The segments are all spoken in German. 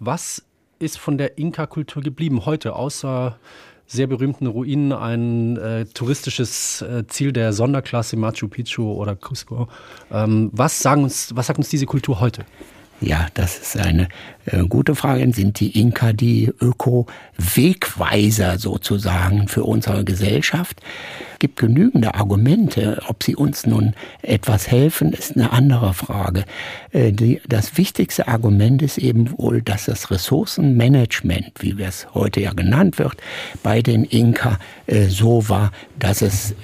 Was ist von der Inka-Kultur geblieben heute, außer sehr berühmten Ruinen, ein äh, touristisches äh, Ziel der Sonderklasse Machu Picchu oder Cusco? Ähm, was, sagen uns, was sagt uns diese Kultur heute? Ja, das ist eine äh, gute Frage. Sind die Inka die Öko-Wegweiser sozusagen für unsere Gesellschaft? Es gibt genügende Argumente. Ob sie uns nun etwas helfen, ist eine andere Frage. Äh, das wichtigste Argument ist eben wohl, dass das Ressourcenmanagement, wie es heute ja genannt wird, bei den Inka äh, so war, dass es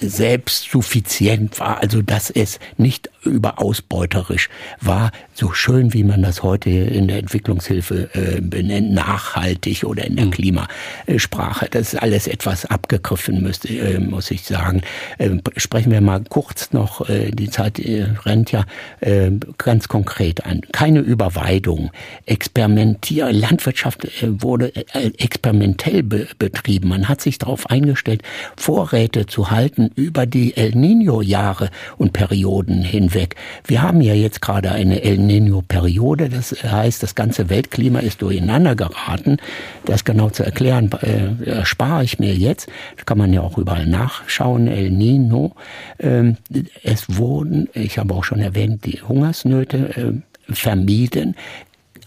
selbstsuffizient war, also dass es nicht überausbeuterisch war, so schön wie man das heute in der Entwicklungshilfe äh, benennt, nachhaltig oder in der mhm. Klimasprache. Das ist alles etwas abgegriffen, müsste, äh, muss ich sagen. Äh, sprechen wir mal kurz noch, äh, die Zeit äh, rennt ja äh, ganz konkret an. Keine Überweidung, Experimentier, Landwirtschaft wurde experimentell be betrieben. Man hat sich darauf eingestellt, Vorräte zu halten, über die El Nino-Jahre und Perioden hinweg. Wir haben ja jetzt gerade eine El Nino-Periode, das heißt, das ganze Weltklima ist durcheinander geraten. Das genau zu erklären, äh, erspare ich mir jetzt. Das kann man ja auch überall nachschauen, El Nino. Ähm, es wurden, ich habe auch schon erwähnt, die Hungersnöte äh, vermieden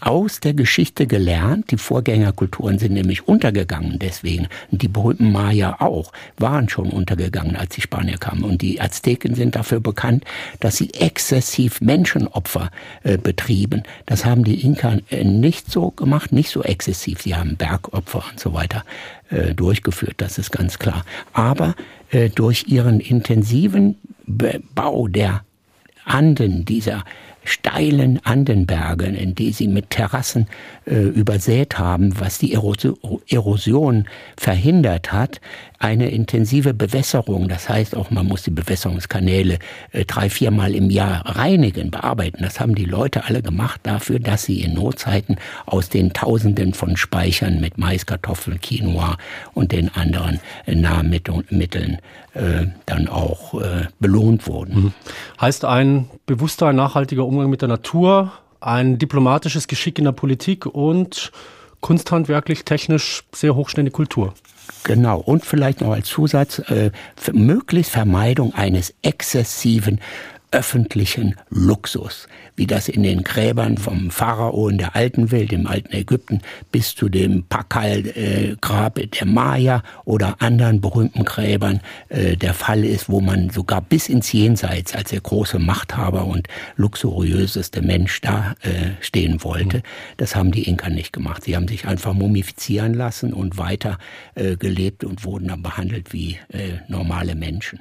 aus der Geschichte gelernt. Die Vorgängerkulturen sind nämlich untergegangen deswegen. Die berühmten Maya auch, waren schon untergegangen, als die Spanier kamen. Und die Azteken sind dafür bekannt, dass sie exzessiv Menschenopfer äh, betrieben. Das haben die Inka äh, nicht so gemacht, nicht so exzessiv. Sie haben Bergopfer und so weiter äh, durchgeführt, das ist ganz klar. Aber äh, durch ihren intensiven Bau der Anden, dieser steilen Andenbergen, in die sie mit Terrassen äh, übersät haben, was die Erosion verhindert hat, eine intensive Bewässerung. Das heißt auch, man muss die Bewässerungskanäle äh, drei, viermal im Jahr reinigen, bearbeiten. Das haben die Leute alle gemacht dafür, dass sie in Notzeiten aus den Tausenden von Speichern mit Mais, Kartoffeln, Quinoa und den anderen äh, Nahmitteln äh, dann auch äh, belohnt wurden. Mhm. Heißt ein bewusster, nachhaltiger Umgang mit der Natur, ein diplomatisches Geschick in der Politik und kunsthandwerklich, technisch sehr hochständige Kultur. Genau, und vielleicht noch als Zusatz, äh, möglichst Vermeidung eines exzessiven öffentlichen Luxus, wie das in den Gräbern vom Pharao in der alten Welt, im alten Ägypten, bis zu dem Pakal-Grab der Maya oder anderen berühmten Gräbern äh, der Fall ist, wo man sogar bis ins Jenseits als der große Machthaber und luxuriöseste Mensch da äh, stehen wollte. Das haben die Inka nicht gemacht. Sie haben sich einfach mumifizieren lassen und weiter äh, gelebt und wurden dann behandelt wie normale Menschen.